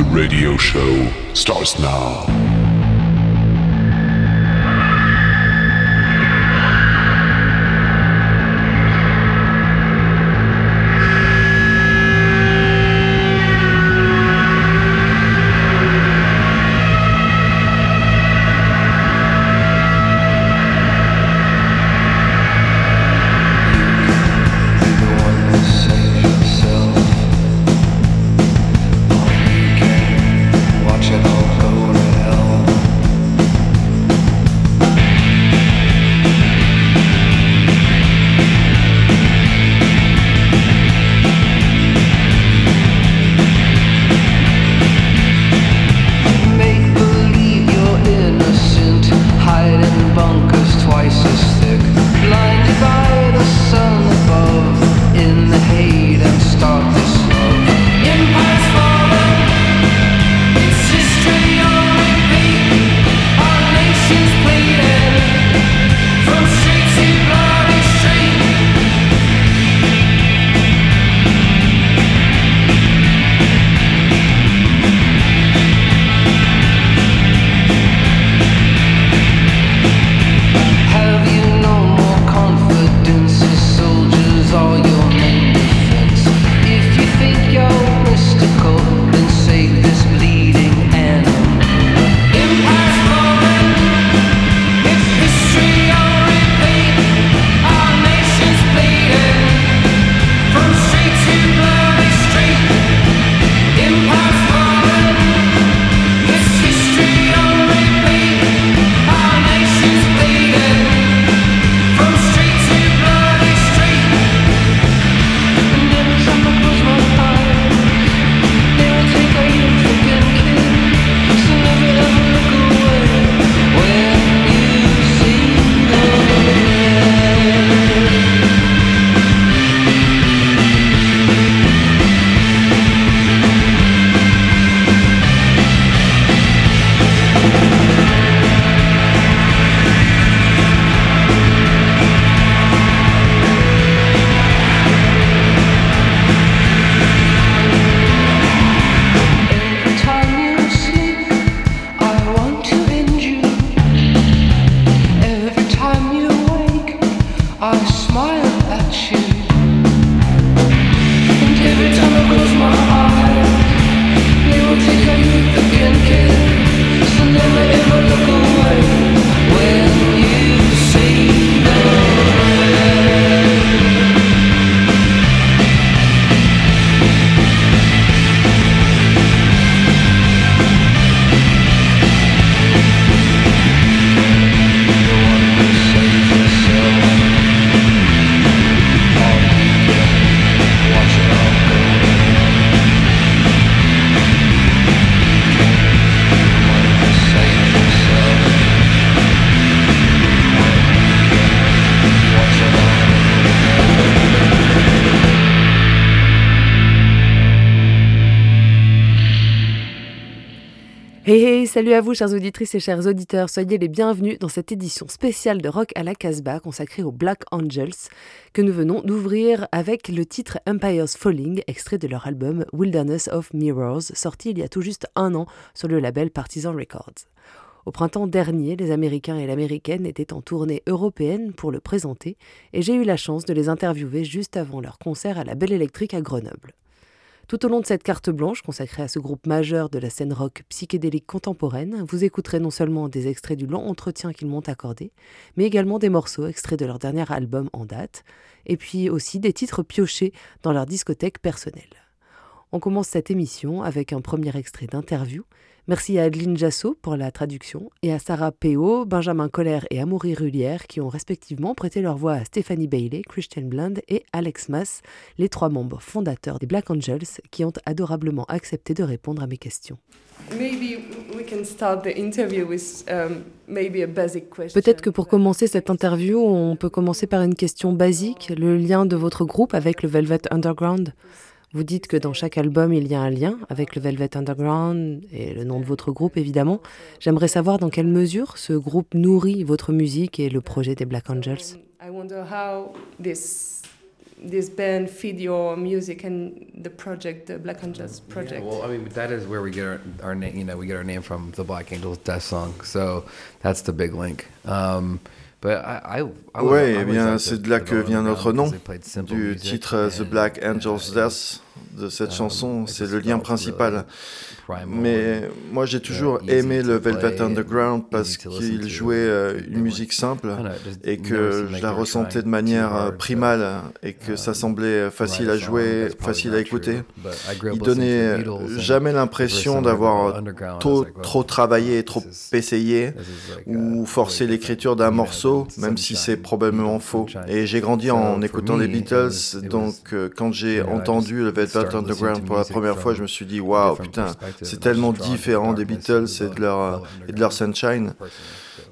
The radio show starts now. Salut à vous, chères auditrices et chers auditeurs. Soyez les bienvenus dans cette édition spéciale de Rock à la Casbah consacrée aux Black Angels que nous venons d'ouvrir avec le titre Empire's Falling, extrait de leur album Wilderness of Mirrors, sorti il y a tout juste un an sur le label Partisan Records. Au printemps dernier, les Américains et l'Américaine étaient en tournée européenne pour le présenter et j'ai eu la chance de les interviewer juste avant leur concert à la Belle Électrique à Grenoble. Tout au long de cette carte blanche consacrée à ce groupe majeur de la scène rock psychédélique contemporaine, vous écouterez non seulement des extraits du long entretien qu'ils m'ont accordé, mais également des morceaux extraits de leur dernier album en date, et puis aussi des titres piochés dans leur discothèque personnelle. On commence cette émission avec un premier extrait d'interview Merci à Adeline Jasso pour la traduction et à Sarah P.O., Benjamin Colère et Amaury Rullière qui ont respectivement prêté leur voix à Stephanie Bailey, Christian Bland et Alex Mass, les trois membres fondateurs des Black Angels qui ont adorablement accepté de répondre à mes questions. Peut-être que pour commencer cette interview, on peut commencer par une question basique, le lien de votre groupe avec le Velvet Underground. Vous dites que dans chaque album, il y a un lien avec le Velvet Underground et le nom de votre groupe, évidemment. J'aimerais savoir dans quelle mesure ce groupe nourrit votre musique et le projet des Black Angels. this band feed your music and the project, the Black Angels project? Yeah, well, I mean, that is where we get our, our name. You know, we get our name from the Black Angels Death Song. So that's the big link. Um, but I, I, I ouais, eh bien, c'est de là que vient notre nom, du titre The Black Angels Death. De cette um, chanson, c'est le lien principal. Mais moi j'ai toujours aimé le Velvet Underground parce qu'il jouait euh, une musique simple et que je la ressentais de manière euh, primale et que ça um, semblait facile à jouer, facile à écouter. Il donnait jamais l'impression d'avoir trop, trop travaillé, trop essayé ou forcé l'écriture d'un morceau, même si c'est probablement faux. Et j'ai grandi en écoutant les Beatles, donc euh, quand j'ai entendu le Velvet Underground pour la première fois, je me suis dit waouh putain c'est tellement différent des Beatles et de leur, et de leur Sunshine.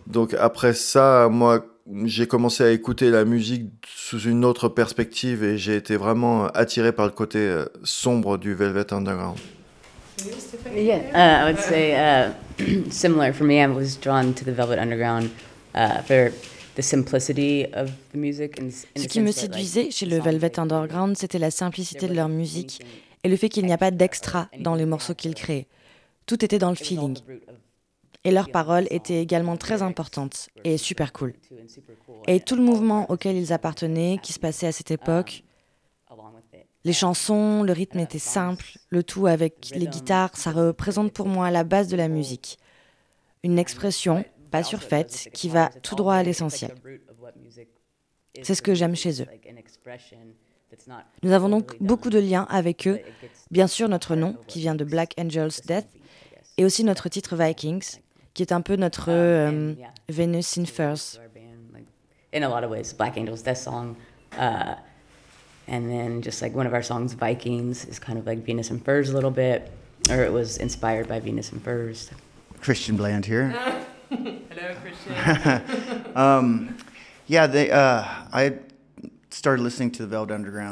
Donc après ça, moi, j'ai commencé à écouter la musique sous une autre perspective et j'ai été vraiment attiré par le côté euh, sombre du Velvet Underground. Yeah, uh, I would say uh, similar for me. I was drawn to the Velvet Underground uh, for the simplicity of the music. Ce qui me séduisait chez le Velvet Underground, c'était la simplicité de leur musique et le fait qu'il n'y a pas d'extra dans les morceaux qu'ils créent. Tout était dans le feeling. Et leurs paroles étaient également très importantes et super cool. Et tout le mouvement auquel ils appartenaient, qui se passait à cette époque, les chansons, le rythme était simple, le tout avec les guitares, ça représente pour moi la base de la musique. Une expression, pas surfaite, qui va tout droit à l'essentiel. C'est ce que j'aime chez eux. Nous avons donc beaucoup de liens avec eux. Bien sûr, notre nom, qui vient de Black Angels Death, et aussi notre titre Vikings, qui est un peu notre euh, Venus in Furs. In a lot of ways, Black Angels Death song. Uh, and then just like one of our songs, Vikings, is kind of like Venus in Furs a little bit, or it was inspired by Venus in Furs. Christian Bland here. Hello, Christian. um, yeah, they. Uh, I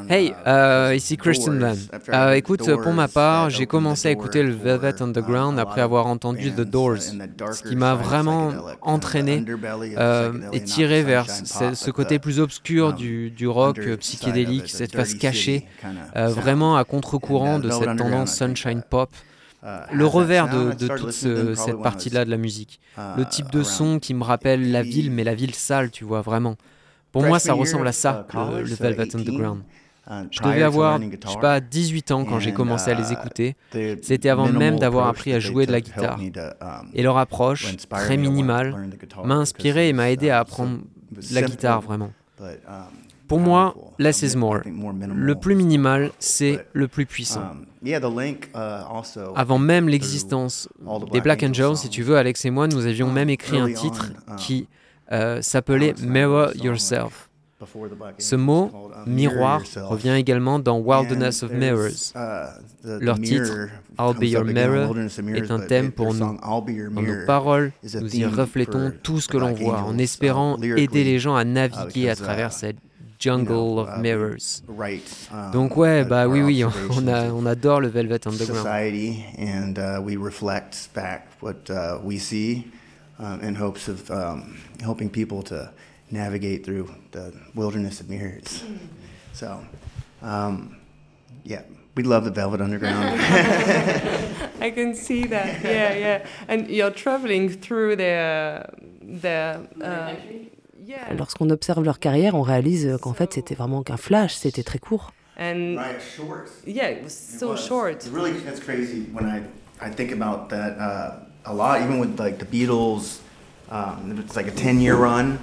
Hey, uh, uh, ici Christian Bland. Euh, écoute, pour ma part, j'ai commencé à écouter le Velvet uh, Underground après avoir entendu The Doors, ce qui m'a vraiment entraîné euh, et tiré vers ce, côté plus obscur um, du, du rock psychédélique, cette face cachée, euh, vraiment à contre-courant de cette tendance sunshine pop le revers de, de toute cette partie-là de la musique. Le type de son qui me rappelle la ville, mais la ville sale, tu vois, vraiment. Pour moi, ça ressemble à ça, le, Velvet Underground. Je devais avoir, je sais pas, 18 ans quand j'ai commencé à les écouter. C'était avant même d'avoir appris à jouer de la guitare. Et leur approche, très minimale, m'a inspiré et m'a aidé à apprendre la guitare vraiment. Pour moi, less is more. Le plus minimal, c'est le plus puissant. Avant même l'existence des Black Angels, si tu veux, Alex et moi, nous avions même écrit un titre qui euh, s'appelait Mirror Yourself. Ce mot, um, miroir, revient également dans Wilderness of Mirrors. Uh, Leur titre, I'll Be Your Mirror, est un thème pour nous. Dans nos paroles, nous y reflétons tout ce que l'on voit, en espérant aider les gens à naviguer à travers uh, cette jungle of uh, mirrors. Um, Donc ouais, bah oui, oui, on, a, on adore le Velvet Underground. um, in hopes of um, helping people to navigate through the wilderness of mirrors. So, um, yeah, we love the Velvet Underground. I can see that. Yeah, yeah. And you're traveling through their their. Uh, yeah. Lorsqu'on observe leur carrière, on réalise qu'en fait, c'était vraiment qu'un flash, c'était très court. And. Yeah, it was so it was. short. It's really, it's crazy when I I think about that. Uh, a lot, even with like the Beatles. Um, it's like a 10 year run.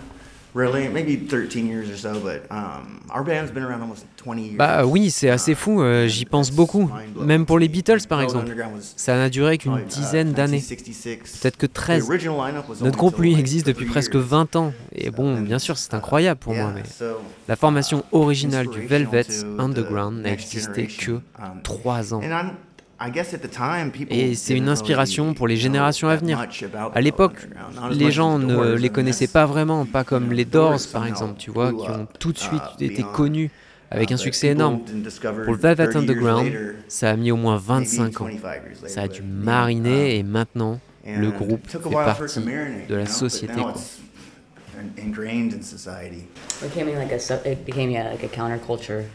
Really, maybe 13 years or so, but um, our band's been around almost 20 years. Bah oui, c'est assez fou, euh, j'y pense beaucoup. Même pour les Beatles par exemple. Ça n'a duré qu'une uh, dizaine d'années. Peut-être que 13. Notre groupe lui existe depuis presque 20 ans. Et bon, bien sûr, c'est incroyable pour moi, mais la formation originale du Velvet Underground n'a existé que 3 um, ans. Et c'est une inspiration pour les générations à venir. À l'époque, les gens ne les connaissaient pas vraiment, pas comme les Doors par exemple, tu vois, qui ont tout de suite uh, été connus avec un succès énorme. Pour le Velvet Underground, ça a mis au moins 25 ans. Ça a dû mariner et maintenant, le groupe fait partie de la société. Quoi. It became like a, it became yeah, like a counterculture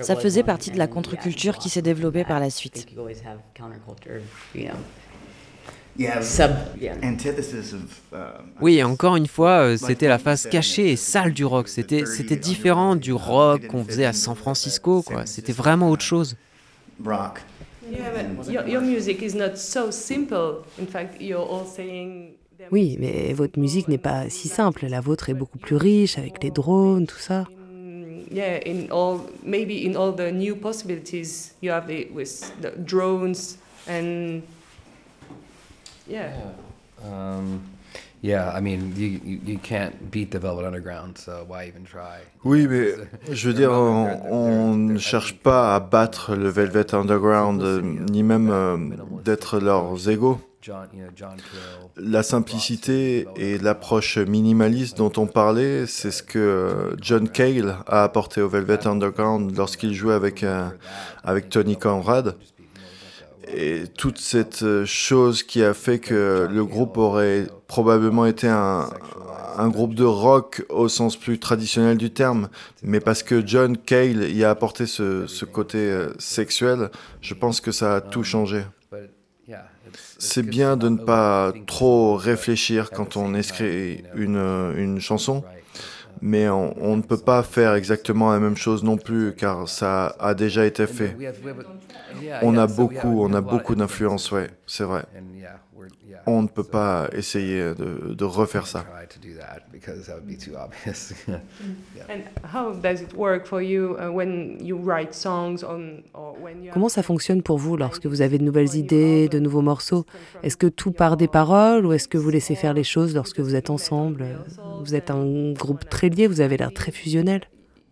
Ça faisait partie de la contre-culture qui s'est développée par la suite. Oui, encore une fois, euh, c'était la face cachée et sale du rock. C'était, c'était différent du rock qu'on faisait à San Francisco, quoi. C'était vraiment autre chose. Oui, mais votre musique n'est pas si simple. La vôtre est beaucoup plus riche avec les drones, tout ça. Yeah, in all maybe in all the new possibilities you have it with the drones and yeah. yeah. Um, yeah, I mean, you, you, you can't beat the Velvet Underground, so why even try? Oui, mais je veux dire, on, ne cherche pas à battre le Velvet Underground, ni même euh, d'être leurs égaux. La simplicité et l'approche minimaliste dont on parlait, c'est ce que euh, John Cale a apporté au Velvet Underground lorsqu'il jouait avec, euh, avec Tony Conrad. Et toute cette euh, chose qui a fait que le groupe aurait probablement été un, un, groupe de rock au sens plus traditionnel du terme, mais parce que John Cale y a apporté ce, ce côté sexuel, je pense que ça a tout changé. C'est bien de ne pas trop réfléchir quand on écrit une, une chanson, mais on, ne peut pas faire exactement la même chose non plus car ça a déjà été fait. On a beaucoup, on a beaucoup d'influence, ouais, c'est vrai. On ne peut pas essayer de, de refaire ça. Comment ça fonctionne pour vous lorsque vous avez de nouvelles idées, de nouveaux morceaux? Est-ce que tout part des paroles ou est-ce que vous laissez faire les choses lorsque vous êtes ensemble? Vous êtes un groupe très lié, vous avez l'air très fusionnel.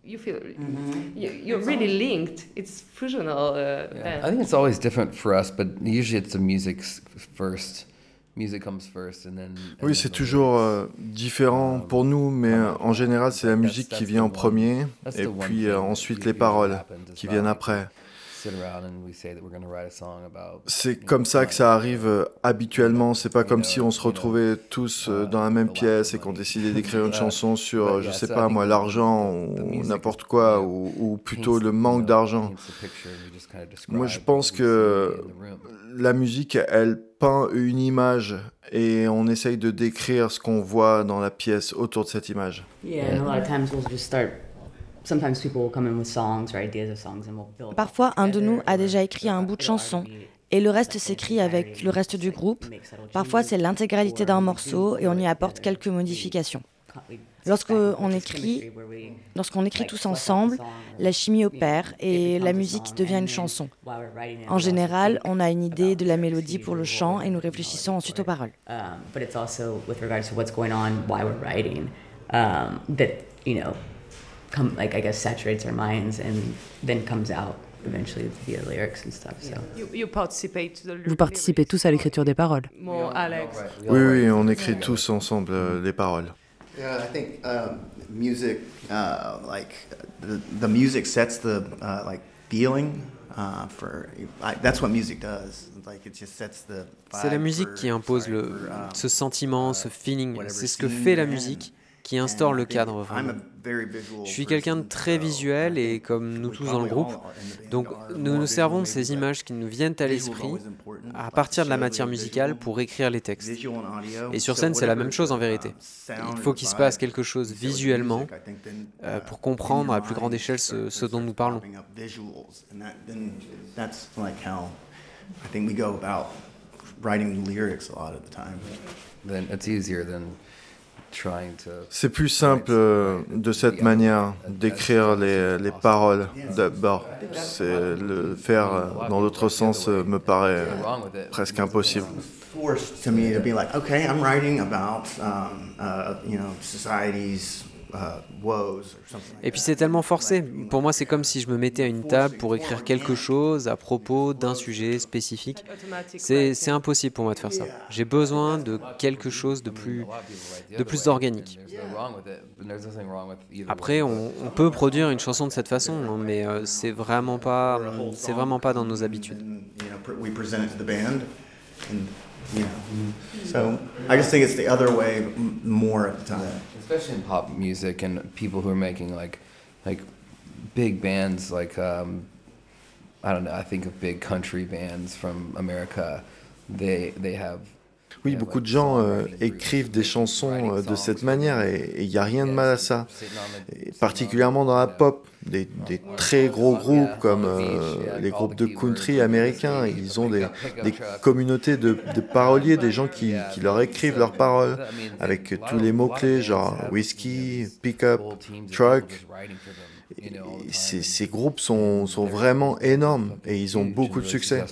you feel mm-hmm. you're really linked. It's fusional. Uh, yeah. I think it's always different for us, but usually it's the music first. Music comes first and then, and oui, c'est toujours euh, différent um, pour nous, mais euh, en général, c'est la musique qui vient en premier, et puis euh, ensuite les paroles qui viennent après. C'est comme ça que ça arrive euh, habituellement. C'est pas comme si on se retrouvait tous euh, dans la même pièce et qu'on décidait d'écrire une chanson sur, je sais pas moi, l'argent ou n'importe quoi, ou, plutôt le manque d'argent. Moi, je pense que la musique, elle peint une image et on essaye de décrire ce qu'on voit dans la pièce autour de cette image. Parfois, un de nous a déjà écrit un bout de chanson et le reste s'écrit avec le reste du groupe. Parfois, c'est l'intégralité d'un morceau et on y apporte quelques modifications. Lorsqu'on écrit, lorsqu'on écrit tous ensemble, la chimie opère et la musique devient une chanson. En général, on a une idée de la mélodie pour le chant et nous réfléchissons ensuite aux paroles. come like I guess saturates our minds and then comes out eventually via lyrics and stuff. So. You, you participate to the Vous participez tous à l'écriture des paroles. More Alex. Oui, oui, on écrit tous ensemble euh, les paroles. Yeah, I think uh, music, uh, like the, the music sets the uh, like feeling. Uh, for, like, that's what music does. Like, it just sets the C'est la musique qui impose le, um, ce sentiment, ce feeling. C'est ce que fait la musique qui instaure le cadre vraiment. Je suis quelqu'un de très visuel et comme nous tous dans le groupe, donc nous nous servons de ces images qui nous viennent à l'esprit à partir de la matière musicale pour écrire les textes. Et sur scène, c'est la même chose en vérité. Il faut qu'il se passe quelque chose visuellement euh, pour comprendre à plus grande échelle ce, ce dont nous parlons. C'est plus simple euh, de cette manière d'écrire les, les paroles d'abord. C'est le faire euh, dans l'autre sens euh, me paraît presque impossible. to me to be like, okay, I'm writing about, um, uh, you know, society's Uh, Et puis c'est tellement forcé. Pour moi, c'est comme si je me mettais à une table pour écrire quelque chose à propos d'un sujet spécifique. C'est impossible pour moi de faire ça. J'ai besoin de quelque chose de plus, de plus organique. Après, on, peut produire une chanson de cette façon, hein, mais euh, c'est vraiment pas, c'est vraiment pas dans nos habitudes. You know. So I just think it's the other way more at the time. Especially in pop music and people who are making like like big bands like um, I don't know. I think of big country bands from America. They they have oui, beaucoup de gens euh, écrivent des chansons euh, de cette manière et il n'y a rien de mal à ça. particulièrement dans la pop, des, très gros groupes comme euh, les groupes de country américains, ils ont des, communautés de, paroliers, des gens qui, leur écrivent leurs paroles avec tous les mots-clés genre whisky, pick-up, truck. ces, groupes sont, sont vraiment énormes et ils ont beaucoup de succès.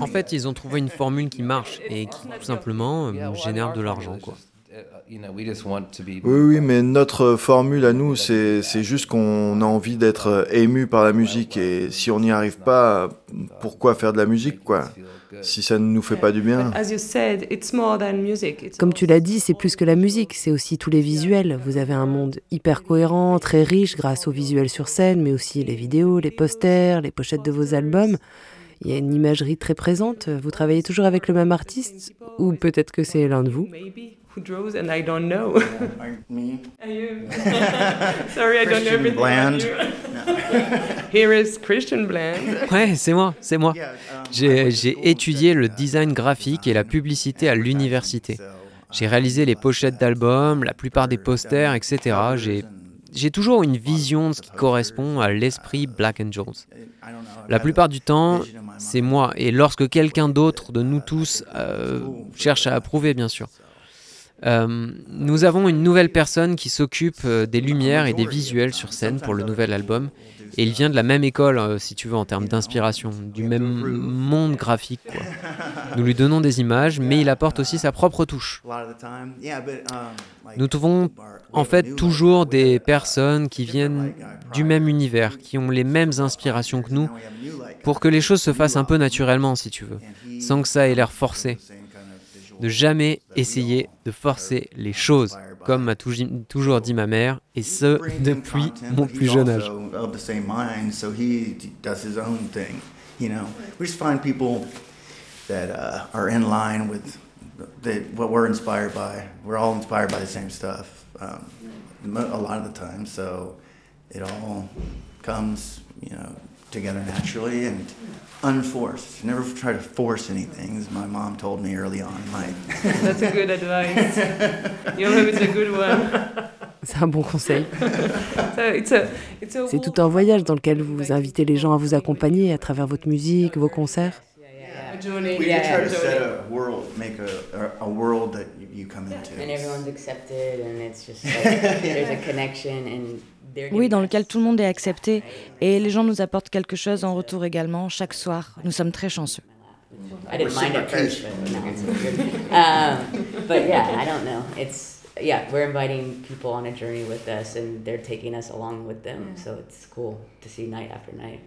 En fait, ils ont trouvé une formule qui marche et qui tout simplement euh, génère de l'argent. Quoi. Oui, oui, mais notre formule à nous, c'est juste qu'on a envie d'être ému par la musique. Et si on n'y arrive pas, pourquoi faire de la musique, quoi? Si ça ne nous fait pas du bien. Comme tu l'as dit, c'est plus que la musique, c'est aussi tous les visuels. Vous avez un monde hyper cohérent, très riche grâce aux visuels sur scène, mais aussi les vidéos, les posters, les pochettes de vos albums. Il y a une imagerie très présente. Vous travaillez toujours avec le même artiste Ou peut-être que c'est l'un de vous? Who draws and I don't know. me. Sorry, I don't know everything Bland. Here is Christian Bland. Ouais, c'est moi, c'est moi. Um, j'ai étudié le design graphique et la publicité à l'université. J'ai réalisé les pochettes d'albums, la plupart des posters, etc. J'ai j'ai toujours une vision de ce qui correspond à l'esprit Black Angels. La plupart du temps, c'est moi, et lorsque quelqu'un d'autre de nous tous euh, cherche à approuver, bien sûr. Euh, nous avons une nouvelle personne qui s'occupe euh, des lumières et des visuels sur scène pour le nouvel album. Et il vient de la même école, euh, si tu veux, en termes d'inspiration, du même monde graphique. Quoi. Nous lui donnons des images, mais il apporte aussi sa propre touche. Nous trouvons en fait toujours des personnes qui viennent du même univers, qui ont les mêmes inspirations que nous, pour que les choses se fassent un peu naturellement, si tu veux, sans que ça ait l'air forcé de jamais essayer de forcer les choses, comme m'a toujours dit ma mère, et ce depuis mon plus jeune âge. that uh, are in line with the, what we're inspired by. We're all inspired by the same stuff um, a lot of the time. So it all comes, you know, together naturally unforced. Never try to force anything, as my mom told me early on in life. That's a good advice. Your mom is a good one. C'est un bon conseil. C'est tout un voyage dans lequel vous invitez les gens à vous accompagner à travers votre musique, vos concerts. We try to set a world, make a, a world that you come into. And everyone's accepted, and it's just like there's a connection, and Oui, dans lequel tout le monde est accepté et les gens nous apportent quelque chose en retour également chaque soir. Nous sommes très chanceux. I didn't mind at first, but now it's weird. Um, but yeah, I don't know. It's yeah, we're inviting people on a journey with us, and they're taking us along with them. So it's cool to see night after night.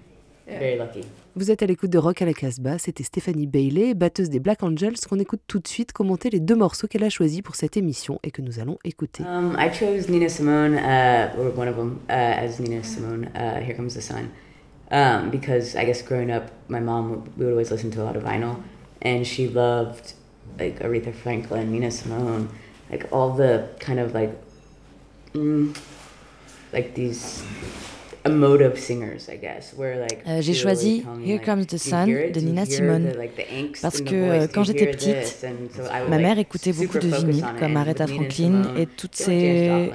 Vous êtes à l'écoute de Rock à la Casbah, c'était Stéphanie Bailey, batteuse des Black Angels, qu'on écoute tout de suite commenter les deux morceaux qu'elle a choisis pour cette émission et que nous allons écouter. Um, I chose Nina Simone, uh, or one of them, uh, as Nina Simone, uh, Here Comes the Sun, um, because I guess growing up, my mom, we would always listen to a lot of vinyl, and she loved like Aretha Franklin, Nina Simone, like all the kind of like, mm, like these Euh, j'ai choisi Here Comes the Sun de Nina Simone. parce que quand j'étais petite, ma mère écoutait beaucoup de vinyles comme Aretha Franklin et toutes ces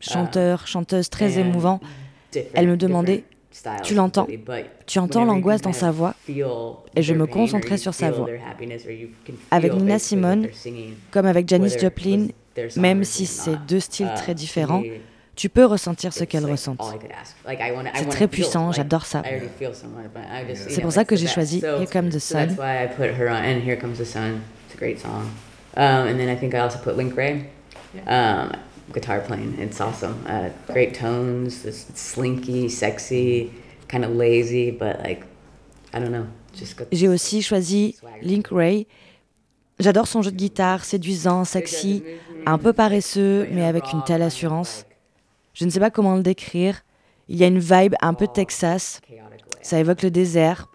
chanteurs, chanteuses très émouvants. Elle me demandait tu l'entends? Tu entends l'angoisse dans sa voix? Et je me concentrais sur sa voix. Avec Nina Simone, comme avec Janis Joplin, même si c'est deux styles uh, très différents, tu peux ressentir ce qu'elle ressent. C'est très puissant, j'adore ça. C'est pour ça que j'ai choisi Here Comes the Sun. Here Comes the Sun. It's a great song. Um, and then I think I also put Link Ray. Um, guitar playing, it's awesome. Uh, great tones, it's slinky, sexy, kind of lazy, but like, I don't know. J'ai aussi choisi Link Ray. J'adore son jeu de guitare, séduisant, sexy, un peu paresseux, mais avec une telle assurance. Je ne sais pas comment le décrire. Il y a une vibe un peu Texas. Ça évoque le désert.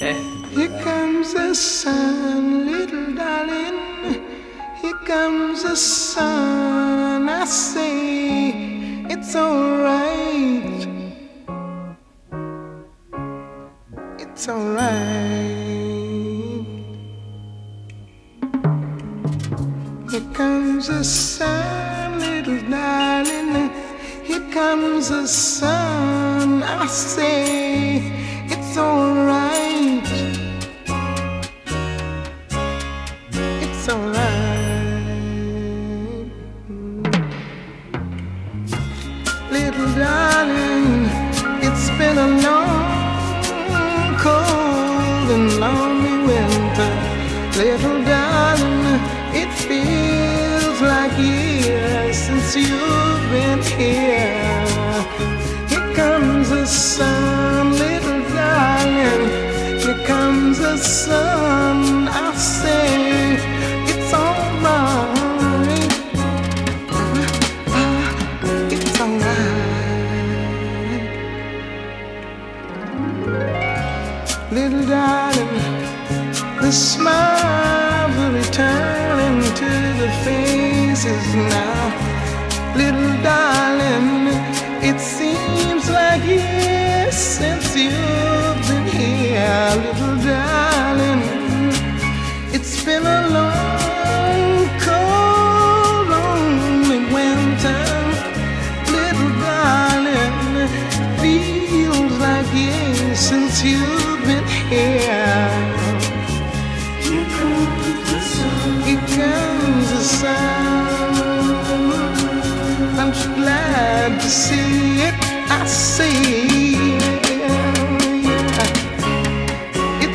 Here comes the sun, little darling. Here comes the sun. I say it's alright. It's alright. comes the sun, little darling. Here comes the sun. I say.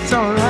it's alright.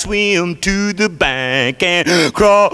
swim to the bank and crawl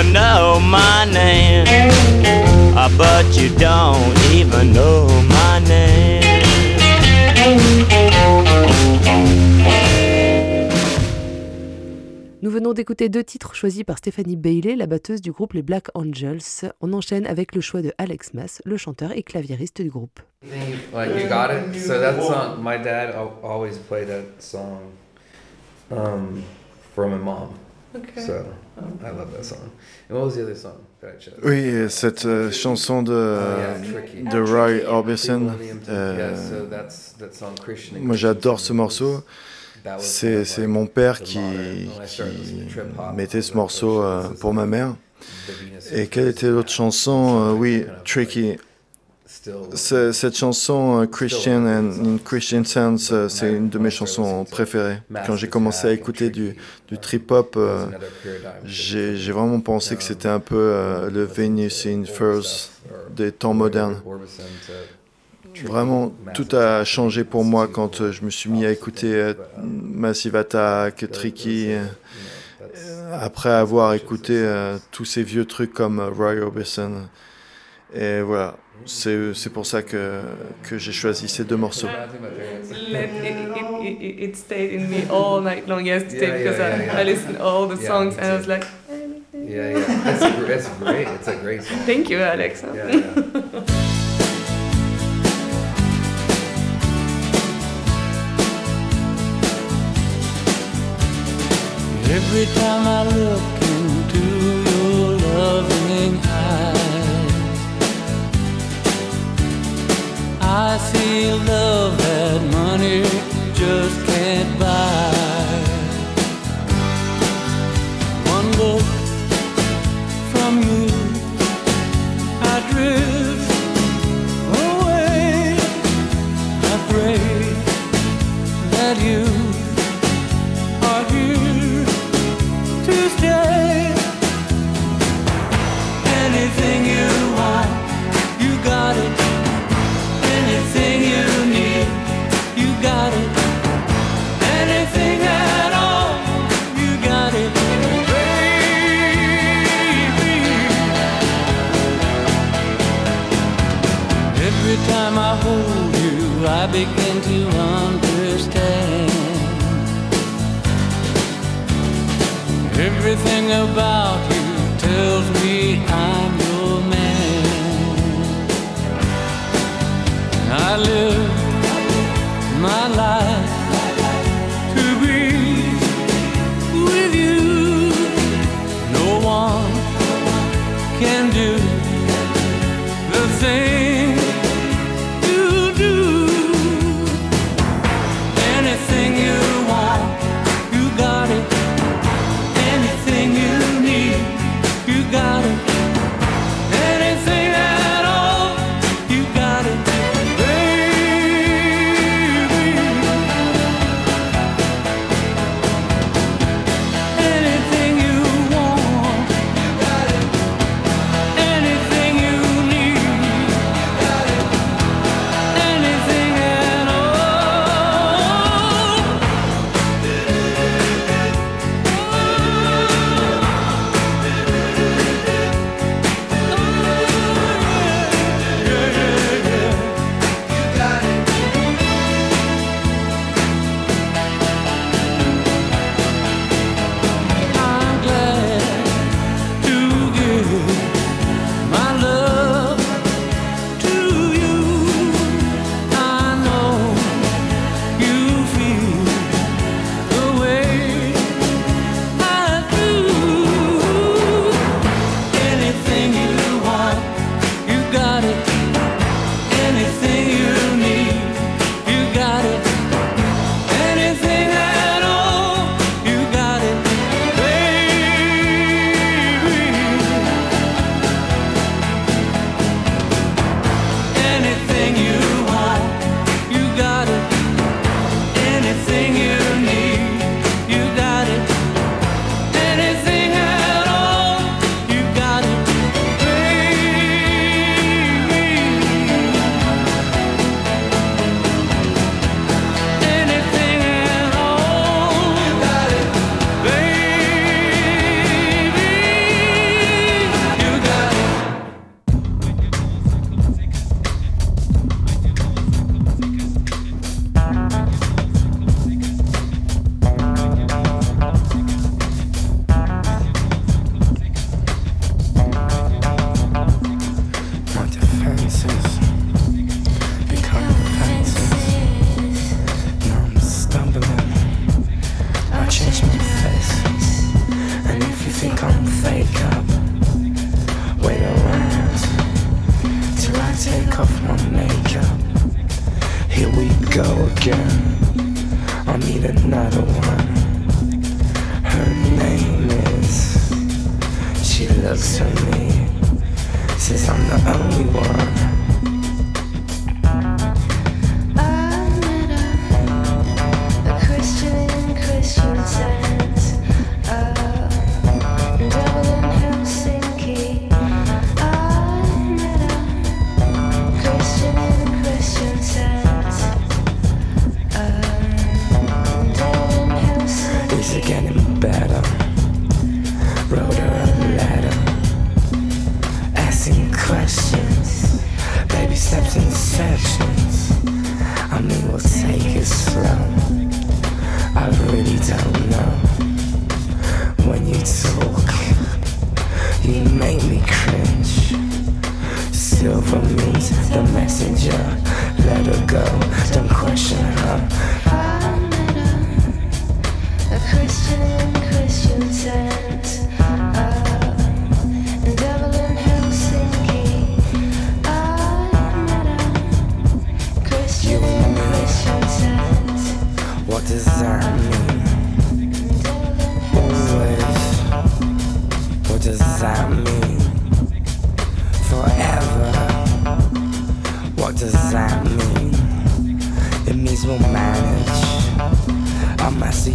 even know my name. But you don't even know my name. Nous venons d'écouter deux titres choisis par Stephanie Bailey, la batteuse du groupe les Black Angels. On enchaîne avec le choix de Alex Mass, le chanteur et claviériste du groupe. Like you got it. So that song, my dad always played that song um, for my mom. Okay. So I love that song. And what was the other song that I chose? Oui, cette euh, chanson de, oh, de Roy Orbison. Euh, yeah, so that's, that song Christian moi j'adore ce morceau. C'est mon père qui, qui mettait ce morceau euh, pour ma mère. Et quelle était l'autre chanson Oui, Tricky. Cette chanson Christian and in Christian Sounds, euh, c'est une de mes chansons préférées. Quand j'ai commencé à écouter du, du trip-hop, j'ai vraiment pensé que c'était un peu le Venus in Furs des temps modernes. Vraiment, tout a changé pour moi quand euh, je me suis mis à écouter euh, Massive Attack, Tricky, euh, après avoir écouté tous ces vieux trucs comme Roy Orbison. Et voilà, c'est pour ça que, que j'ai choisi ces deux morceaux. It, stayed in me all night long yesterday because I, I listened to all the songs and I was like, yeah, yeah, that's, great. It's a great song. Thank you, Alex. Every time I look I feel love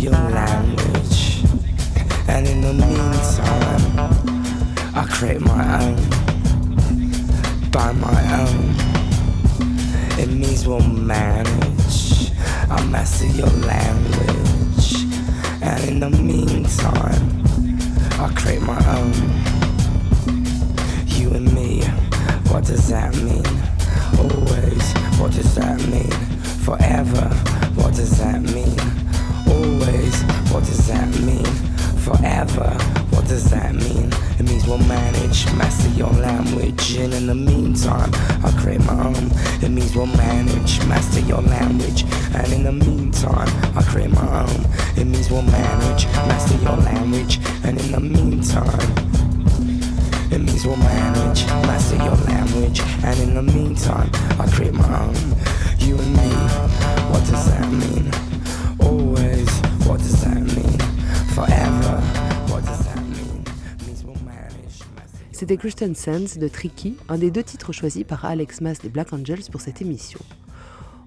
your language. And in the meantime, I create my own by my own. It means we'll manage. I master your language. And in the meantime, I create my own. You and me, what does that mean? Always, what does that mean? Forever, what does that mean? Always, what does that mean? Forever, what does that mean? It means we'll manage, master your language. And in the meantime, I'll create my own. It means we'll manage, master your language. And in the meantime, I'll create my own. It means we'll manage, master your language. And in the meantime, it means we'll manage, master your language, and in the meantime, I create my own. You and me, what does that mean? C'était Christian Sands de Tricky, un des deux titres choisis par Alex Mass des Black Angels pour cette émission.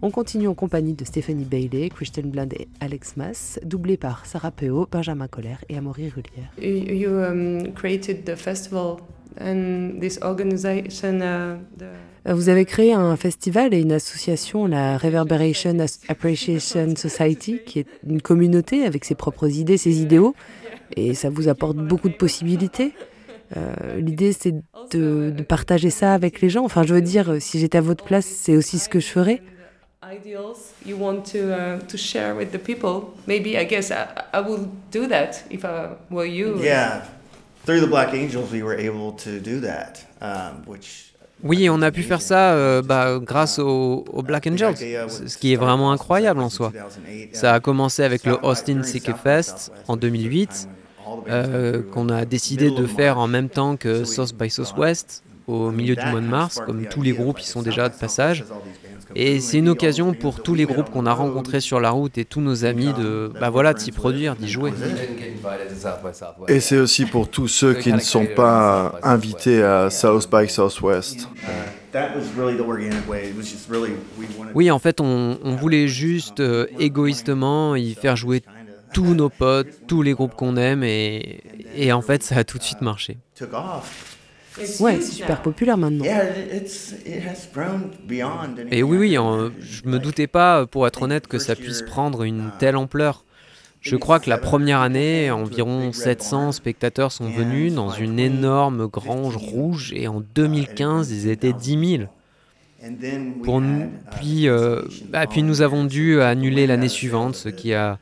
On continue en compagnie de Stephanie Bailey, Christian Bland et Alex Mass, doublés par Sarah Peo, Benjamin Colère et Amaury Rullière. You, um, created the festival and this organization. Uh, euh, Vous avez créé un festival et une association, la Reverberation Appreciation Society, qui est une communauté avec ses propres idées, ses idéaux, et ça vous apporte beaucoup de possibilités. Euh, l'idée, c'est de, de, partager ça avec les gens. Enfin, je veux dire, si j'étais à votre place, c'est aussi ce que je ferais. Ideals you want to uh, to share with the people. Maybe I guess I, I will do that if I were you. Yeah, through the Black Angels, we were able to do that, um, which. Oui, on a pu faire ça euh, bah, grâce aux au Black Angels, ce qui est vraiment incroyable en soi. Ça a commencé avec le Austin Sick Fest en 2008 euh, qu'on a décidé de faire en même temps que South by Southwest au milieu du mois de mars, comme tous les groupes qui sont déjà de passage. Et c'est une occasion pour tous les groupes qu'on a rencontrés sur la route et tous nos amis de bah voilà, s'y produire, d'y jouer. Et c'est aussi pour tous ceux qui ne sont pas invités à South by Southwest. Oui, en fait, on, on voulait juste euh, égoïstement y faire jouer tous nos potes, tous les groupes qu'on aime, et, et, en fait, ça a tout de suite marché. Ouais, c'est super populaire maintenant. Et oui, oui, je me doutais pas, pour être honnête, que ça puisse prendre une telle ampleur. Je crois que la première année, environ 700 spectateurs sont venus dans une énorme grange rouge, et en 2015, ils étaient 10 000. Pour nous, puis, euh, puis nous avons dû annuler l'année suivante, ce qui a,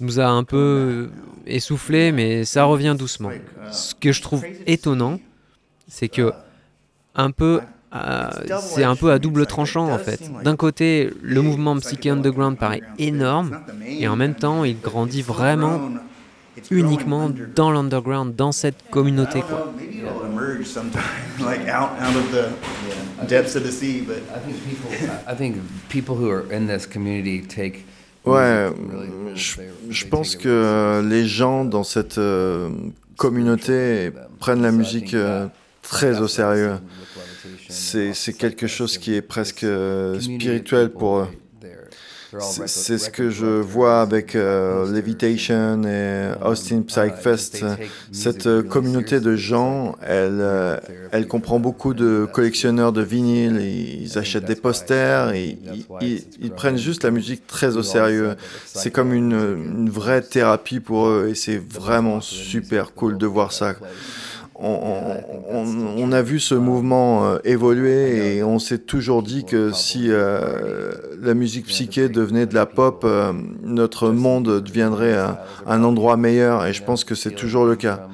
nous a un peu essoufflé, mais ça revient doucement. Ce que je trouve étonnant, c'est que un peu, euh, c'est un peu à double tranchant en fait. D'un côté, le mouvement Psyche Underground paraît énorme, et en même temps, il grandit vraiment uniquement dans l'underground, dans cette communauté. Quoi. Ouais, je, pense que les gens dans cette euh, communauté prennent la musique euh, très au sérieux. C'est quelque chose qui est presque euh, spirituel pour eux. C'est ce que je vois avec euh, Levitation et Austin Psych Fest. Cette communauté de gens, elle, euh, elle comprend beaucoup de collectionneurs de vinyles. Ils achètent des posters et ils, ils, prennent juste la musique très au sérieux. C'est comme une, une vraie thérapie pour eux et c'est vraiment super cool de voir ça on, a vu ce mouvement euh, évoluer et on s'est toujours dit que si euh, la musique psyché devenait de la pop, euh, notre monde deviendrait un, endroit meilleur et je pense que c'est toujours le cas.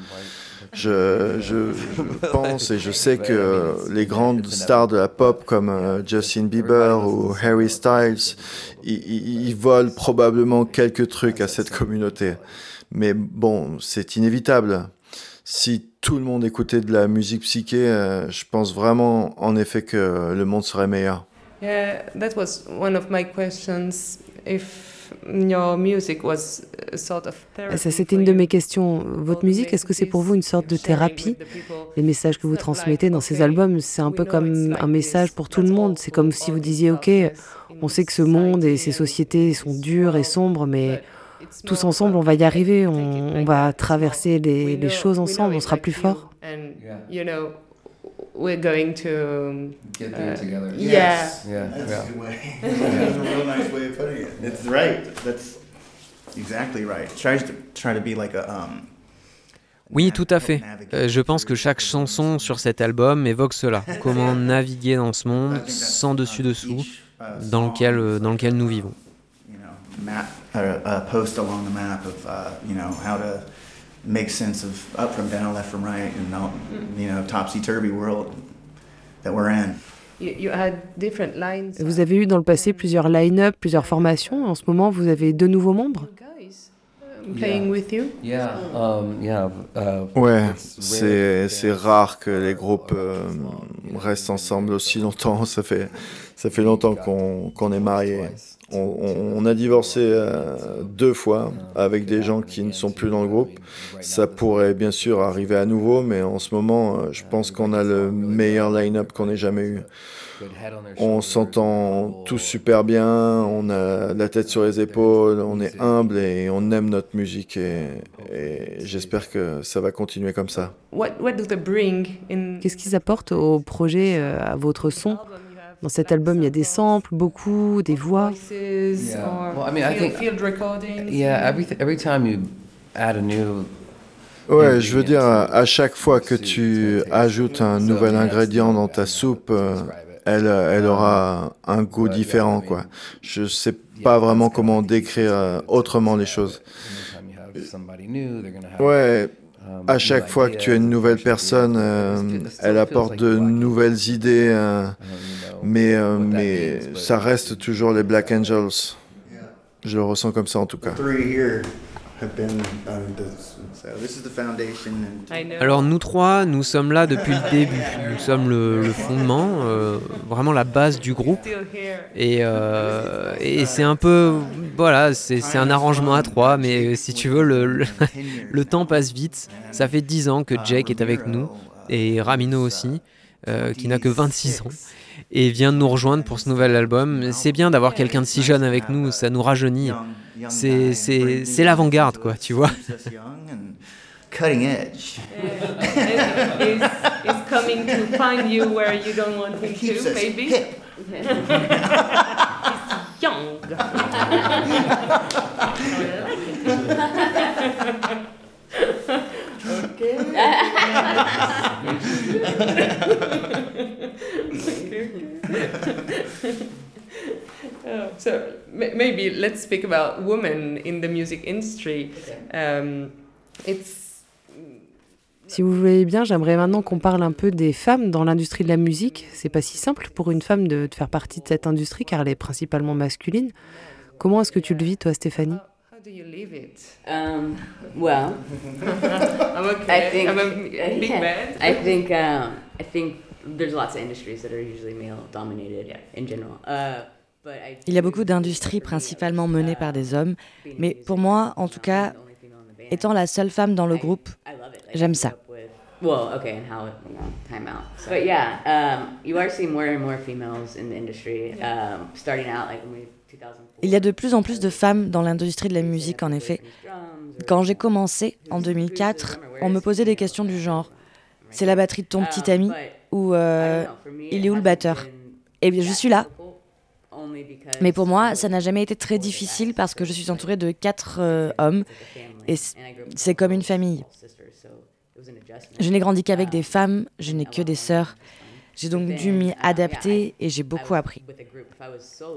Je, pense et je sais que les grandes stars de la pop comme Justin Bieber ou Harry Styles, ils volent probablement quelques trucs à cette communauté. Mais bon, c'est inévitable. Si tout le monde écoutait de la musique psyché, euh, je pense vraiment en effet que le monde serait meilleur. Yeah, that was one of my questions. If your music was a sort of therapy Ça, c'était une de mes questions. Votre musique, est-ce que c'est pour vous une sorte de thérapie Les messages que vous transmettez dans ces albums, c'est un peu comme un message pour tout le monde. C'est comme si vous disiez, OK, on sait que ce monde et ces sociétés sont dures et sombres, mais tous ensemble, on va y arriver, on, on va traverser les, les, choses ensemble, on sera plus fort. We're going to get there uh, together. Yeah. Yeah. That's yeah. a good way. That's a real nice way of putting it. It's right. That's exactly right. Tries to try to be like a um, oui, tout à fait. Euh, je pense que chaque chanson sur cet album évoque cela. Comment naviguer dans ce monde sans dessus-dessous dans lequel, euh, dans lequel nous vivons. Map, a, a post along the map of uh, you know how to make sense of up from down, left from right, and all, you know topsy turvy world that we're in. You had different lines. Vous avez eu dans le passé plusieurs line-up, plusieurs formations. En ce moment, vous avez deux nouveaux membres. Playing yeah. with you? Yeah, um, yeah, uh, ouais, c'est rare que les groupes euh, restent ensemble aussi longtemps. Ça fait, ça fait longtemps qu'on qu est mariés. On, a divorcé euh, deux fois avec des gens qui ne sont plus dans le groupe. Ça pourrait bien sûr arriver à nouveau, mais en ce moment, euh, je pense qu'on a le meilleur line-up qu'on ait jamais eu. On s'entend tous super bien, on a la tête sur les épaules, on est humble et on aime notre musique et, j'espère que ça va continuer comme ça. Qu'est-ce qu'ils apportent au projet, euh, à votre son? Dans cet album, il y a des samples, beaucoup, des voix. Ouais, je veux dire, à chaque fois que tu ajoutes un nouvel ingrédient dans ta soupe, euh, elle, elle aura un goût différent, quoi. Je sais pas vraiment comment décrire euh, autrement les choses. Ouais, à chaque fois que tu as une nouvelle personne, euh, elle apporte de nouvelles idées, mais, euh, mais ça reste toujours les Black Angels. Je le ressens comme ça en tout cas. Alors nous trois, nous sommes là depuis le début. Nous sommes le, fondement, euh, vraiment la base du groupe. Et, euh, et c'est un peu, voilà, c'est un arrangement à trois, mais si tu veux, le, le, temps passe vite. Ça fait dix ans que Jake est avec nous, et Ramino aussi, qui n'a que 26 ans et vient nous rejoindre pour ce nouvel album. C'est bien d'avoir quelqu'un de si jeune avec nous, ça nous rajeunit. C'est, c'est, c'est l'avant-garde, quoi, tu vois. Cutting edge. is, is coming to find you where you don't want him to. Hip. He's young. okay. So maybe let's speak about women in the music industry. Um, it's Si vous voulez bien, j'aimerais maintenant qu'on parle un peu des femmes dans l'industrie de la musique. C'est pas si simple pour une femme de, faire partie de cette industrie car elle est principalement masculine. Comment est-ce que tu le vis, toi, Stéphanie? How do you leave it? Um, well, I'm okay. I think I'm a big yeah, band. I think um, I think there's lots of industries that are usually male dominated Yeah. in general. Uh, but I Il y a beaucoup d'industries principalement menées par des hommes, mais pour moi, en tout cas, étant la seule femme dans le groupe, I love it. Like, j'aime ça. grew up with- Well, okay, and how you know, time out. But yeah, um, you are seeing more and more females in the industry. Um, starting out like when we 2004. Il y a de plus en plus de femmes dans l'industrie de la musique, en effet. Quand j'ai commencé, en 2004, on me posait des questions du genre C'est la batterie de ton petit ami Ou euh, Il est où le batteur? Eh bien, je suis là. Mais pour moi, ça n'a jamais été très difficile parce que je suis entourée de quatre euh, hommes et c'est comme une famille. Je n'ai grandi qu'avec des femmes, je n'ai que des sœurs. J'ai donc dû m'y adapter et j'ai beaucoup appris.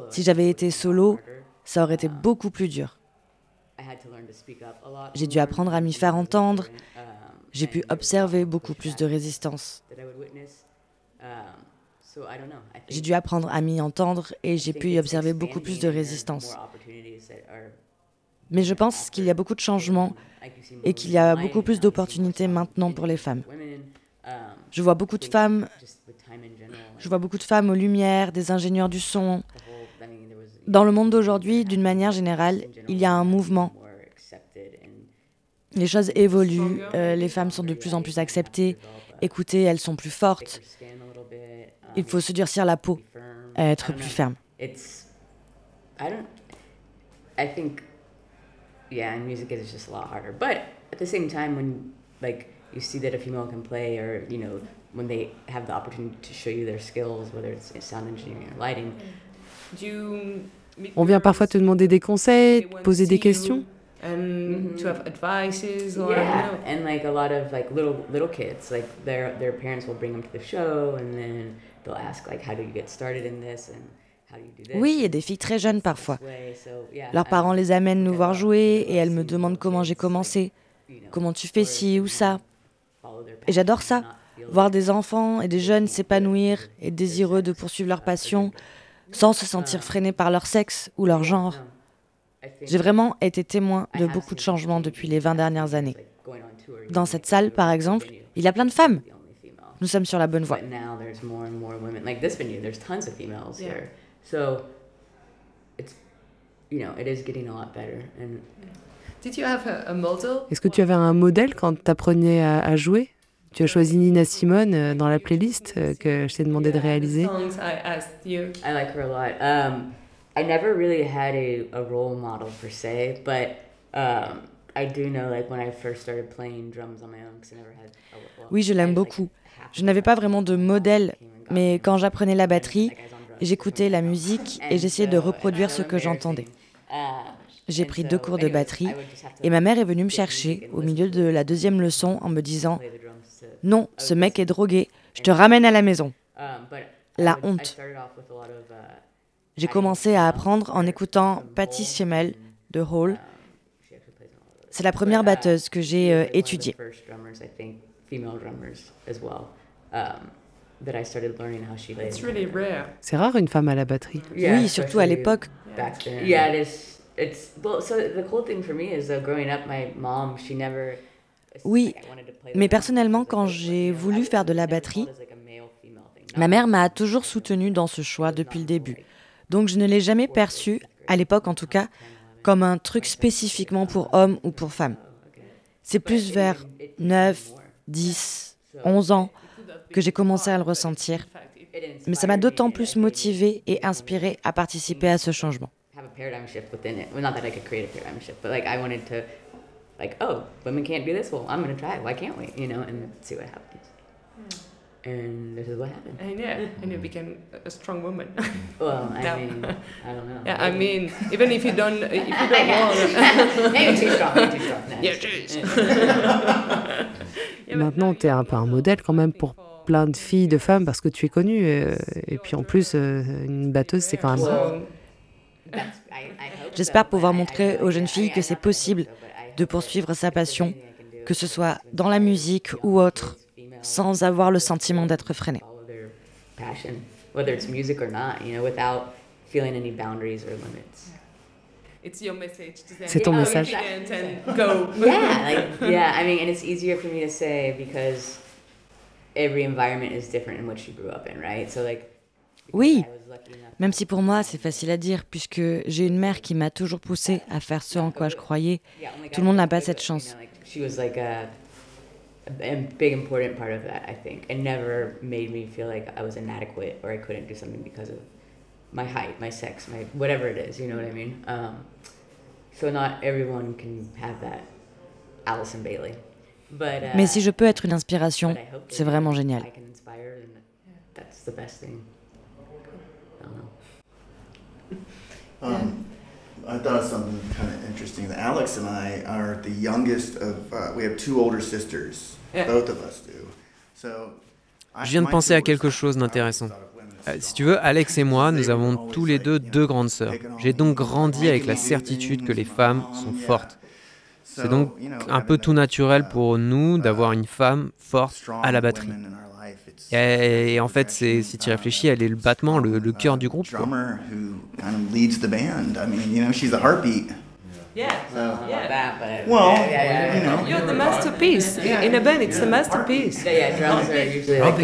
Si j'avais été solo, ça aurait été beaucoup plus dur. J'ai dû apprendre à m'y faire entendre. J'ai pu observer beaucoup plus de résistance. J'ai dû apprendre à m'y entendre et j'ai pu y observer beaucoup plus de résistance. Mais je pense qu'il y a beaucoup de changements et qu'il y a beaucoup plus d'opportunités maintenant pour les femmes. Je vois beaucoup de femmes, je vois beaucoup de femmes aux lumières, des ingénieurs du son. Dans le monde d'aujourd'hui, d'une manière générale, il y a un mouvement. Les choses évoluent, euh, les femmes sont de plus en plus acceptées, écoutez, elles sont plus fortes. Il faut se durcir la peau, être plus ferme. I think, yeah, in music it's just a lot harder. But at the same time, when like you see that a female can play, or you know, when they have the opportunity to show you their skills, whether it's sound engineering or lighting. On vient parfois te demander des conseils, poser des questions. you And to have advices or yeah, no? and like a lot of like little little kids, like their their parents will bring them to the show, and then they'll ask like, how do you get started in this, and how do you do this? Oui, il y a des filles très jeunes parfois. Leurs parents les amènent nous voir jouer et elles me demandent comment j'ai commencé, comment tu fais ci ou ça. Et j'adore ça, voir des enfants et des jeunes s'épanouir et désireux de poursuivre leur passion sans se sentir freinés par leur sexe ou leur genre. J'ai vraiment été témoin de beaucoup de changements depuis les 20 dernières années. Dans cette salle, par exemple, il y a plein de femmes. Nous sommes sur la bonne voie. But now there's more and more women. Like this venue, there's tons of females Yeah. here. So it's, you know, it is getting a lot better. And Did you have a, a model? Est-ce que tu avais un modèle quand tu apprenais à, à jouer? Tu as choisi Nina Simone euh, dans la playlist euh, que je t'ai demandé de réaliser. Songs I asked you. I like her a lot. Um, I never really had a, a role model per se, but um, I do know like when I first started playing drums on my own, because I never had. A, well, Oui, je l'aime beaucoup. Je n'avais pas vraiment de modèle, mais quand j'apprenais la batterie, j'écoutais la musique et j'essayais de reproduire ce que j'entendais. J'ai pris deux cours de batterie et ma mère est venue me chercher au milieu de la deuxième leçon en me disant Non, ce mec est drogué, je te ramène à la maison. Um, but La honte. started off with a lot of, uh, J'ai commencé à apprendre en écoutant Patty Schemel de Hall. C'est la première batteuse que j'ai euh, étudiée. first drummers, I think, female drummers as well, um, that I started learning how she played. It's really rare. C'est rare une femme à la batterie. Yeah, Oui, surtout à l'époque. Yeah, Oui, mais personnellement, quand j'ai voulu faire de la batterie, ma mère m'a toujours soutenue dans ce choix depuis le début. Donc je ne l'ai jamais perçu, à l'époque en tout cas, comme un truc spécifiquement pour hommes ou pour femmes. C'est plus vers 9, 10, 11 ans que j'ai commencé à le ressentir. Mais ça m'a d'autant plus motivée et inspirée à participer à ce changement. Like oh, women can't do this? Well, I'm gonna try it. Why can't we? You know, and see what happens. And this is what happened. And yeah, and you became a strong woman. Well, I mean, I don't know. Yeah, I mean, even if you don't, if you don't want. Maybe too strong, maybe too strong. No, Yeah, just- Maintenant, tu es un peu un modèle quand même pour plein de filles, de femmes, parce que tu es connue. euh, et puis en plus, euh, une batteuse, c'est quand même... J'espère pouvoir montrer aux jeunes filles que c'est possible de poursuivre sa passion, que ce soit dans la musique ou autre, sans avoir le sentiment d'être freiné. follow their passion, whether it's music or not, you know, without feeling any boundaries or limits. C'est ton message. Oui, même si pour moi c'est facile à dire, puisque j'ai une mère qui m'a toujours poussé à faire ce en quoi je croyais. Tout le monde n'a pas cette chance. She was like a, a big important part of that, I think, and never made me feel like I was inadequate or I couldn't do something because of my height, my sex, my whatever it is. You know what I mean? Um, so not everyone can have that, Allison Bailey. But, uh, Mais si je peux être une inspiration, c'est vraiment génial. I can inspire, and that's the best thing. Um, I thought of something kind of interesting. Alex and I are the youngest of. Uh, we have two older sisters. Yeah. Both of us do. So. Je viens de penser à quelque chose d'intéressant. Euh, si tu veux, Alex et moi, nous avons tous les deux deux grandes sœurs. J'ai donc grandi avec la certitude que les femmes sont fortes. C'est donc un peu tout naturel pour nous d'avoir une femme forte à la batterie. Et, en fait, c'est, si tu réfléchis, elle est le battement, le, le cœur du groupe. Quoi. Yeah. So, yeah. That, but well, yeah, yeah, yeah, you know, you're the masterpiece. In a band, it's the masterpiece. Yeah, yeah, drums are usually like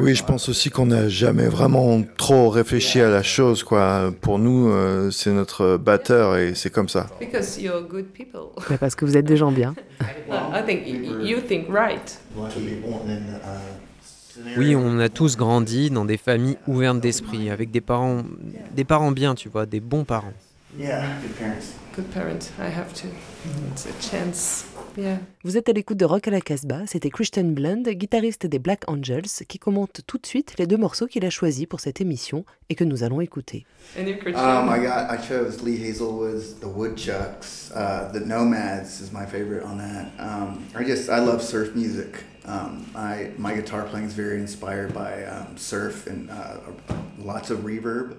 Oui, je pense aussi qu'on n'a jamais vraiment trop réfléchi à la chose, quoi. Pour nous, euh, c'est notre batteur et c'est comme ça. Because you're good people. Mais parce que vous êtes des gens bien. I think you think right. Oui, on a tous grandi dans des familles ouvertes d'esprit, avec des parents, des parents bien, tu vois, des bons parents. Yeah, good parents. Good parents, I have to. It's a chance. Yeah. Vous êtes à l'écoute de Rock à la Casbah, c'était Christian Blund, guitariste des Black Angels, qui commente tout de suite les deux morceaux qu'il a choisis pour cette émission et que nous allons écouter. Um, I, got, I chose Lee Hazelwood's The Woodchucks. Uh, the Nomads is my favorite on that. Um, I just, I love surf music. Um, I, my guitar playing is very inspired by um, surf and uh, lots of reverb.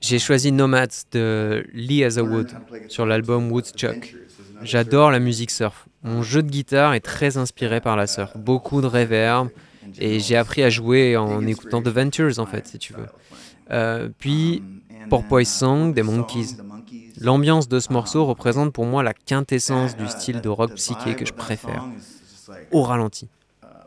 J'ai choisi Nomads de Lee Hazelwood sur l'album Woodchuck. J'adore la musique surf. Mon jeu de guitare est très inspiré par la surf. Beaucoup de reverb et j'ai appris à jouer en écoutant The Ventures en fait, si tu veux. Euh, puis Porpoise Song des Monkeys. L'ambiance de ce morceau représente pour moi la quintessence du style de rock psyché que je préfère. Au ralenti,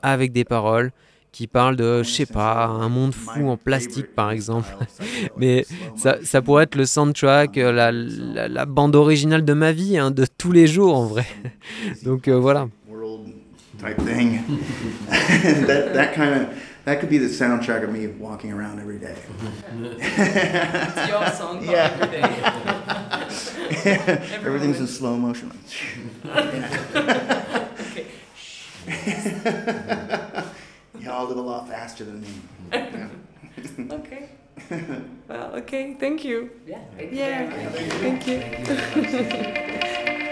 avec des paroles qui parle de, je sais pas, un monde fou en plastique par exemple. Mais ça, ça pourrait être le soundtrack, euh, la, la, la bande originale de ma vie, hein, de tous les jours en vrai. Donc euh, voilà. Type thing. that, that kind of that could be the soundtrack of me walking around every day. it's your song yeah. every day. Everything's in slow motion. okay. Y'all live a lot faster than me. Yeah. okay. Well, okay. Thank you. Yeah. Yeah. Thank you. Thank you.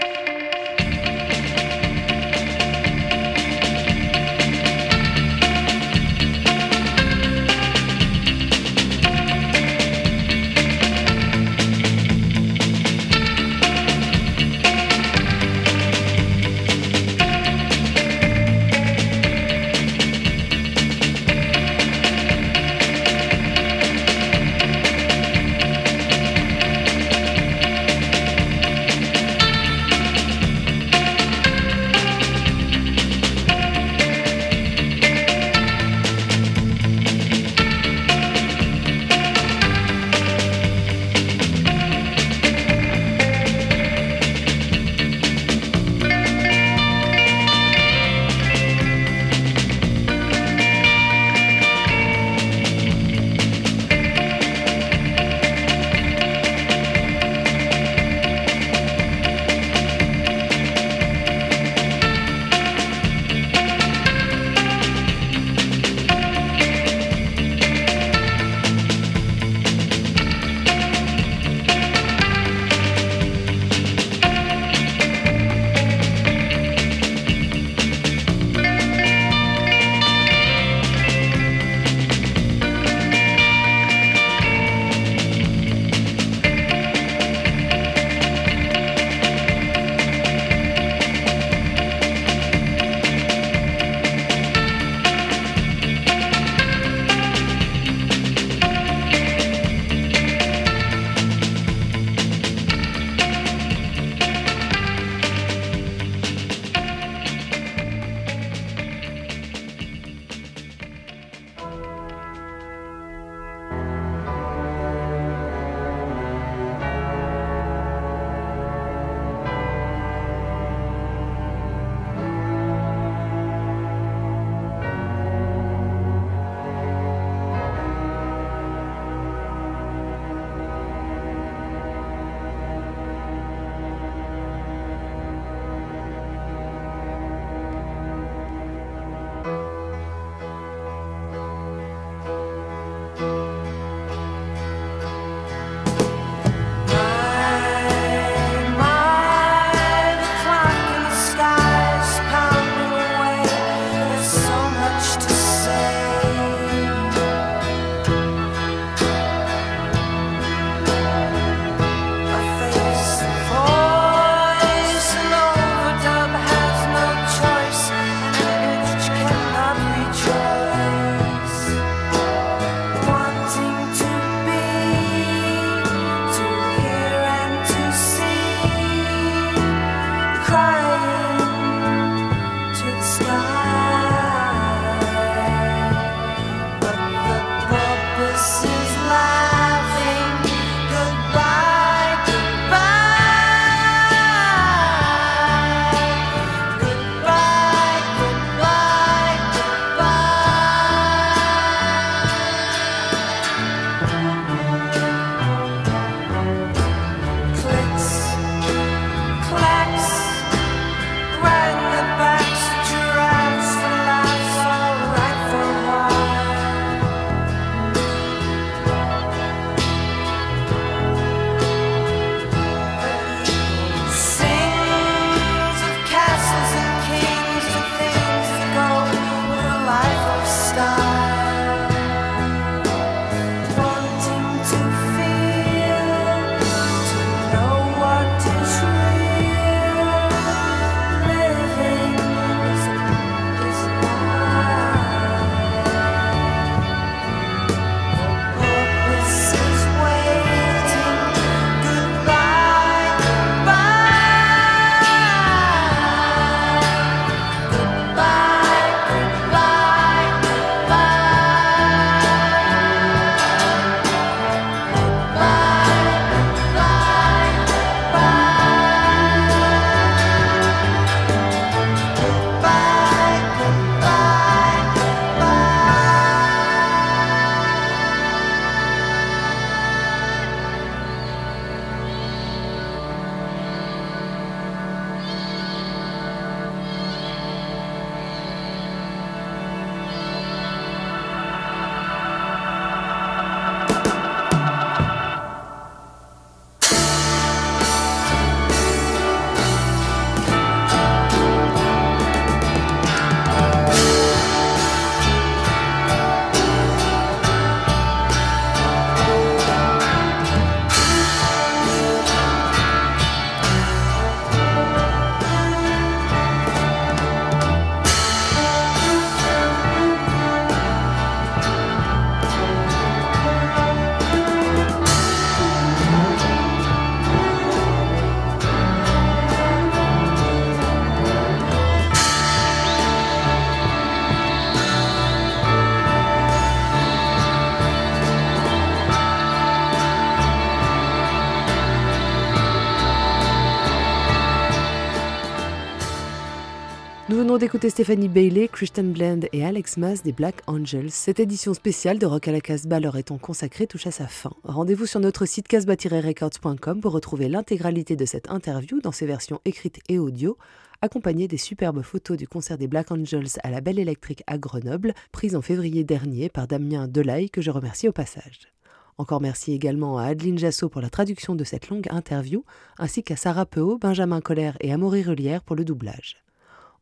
venons d'écouter Stéphanie Bailey, Christian Blend et Alex Mas des Black Angels. Cette édition spéciale de Rock à la Casbah leur étant consacrée touche à sa fin. Rendez-vous sur notre site casbah-records.com pour retrouver l'intégralité de cette interview dans ses versions écrites et audio, accompagnée des superbes photos du concert des Black Angels à la Belle Électrique à Grenoble, prise en février dernier par Damien Delaye, que je remercie au passage. Encore merci également à Adeline Jasso pour la traduction de cette longue interview, ainsi qu'à Sarah Peau, Benjamin Colère et Amaury Relière pour le doublage.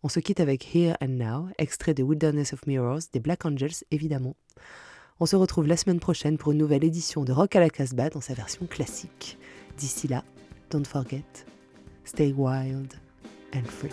On se quitte avec Here and Now, extrait de Wilderness of Mirrors, des Black Angels évidemment. On se retrouve la semaine prochaine pour une nouvelle édition de Rock à la Casbah dans sa version classique. D'ici là, don't forget, stay wild and free.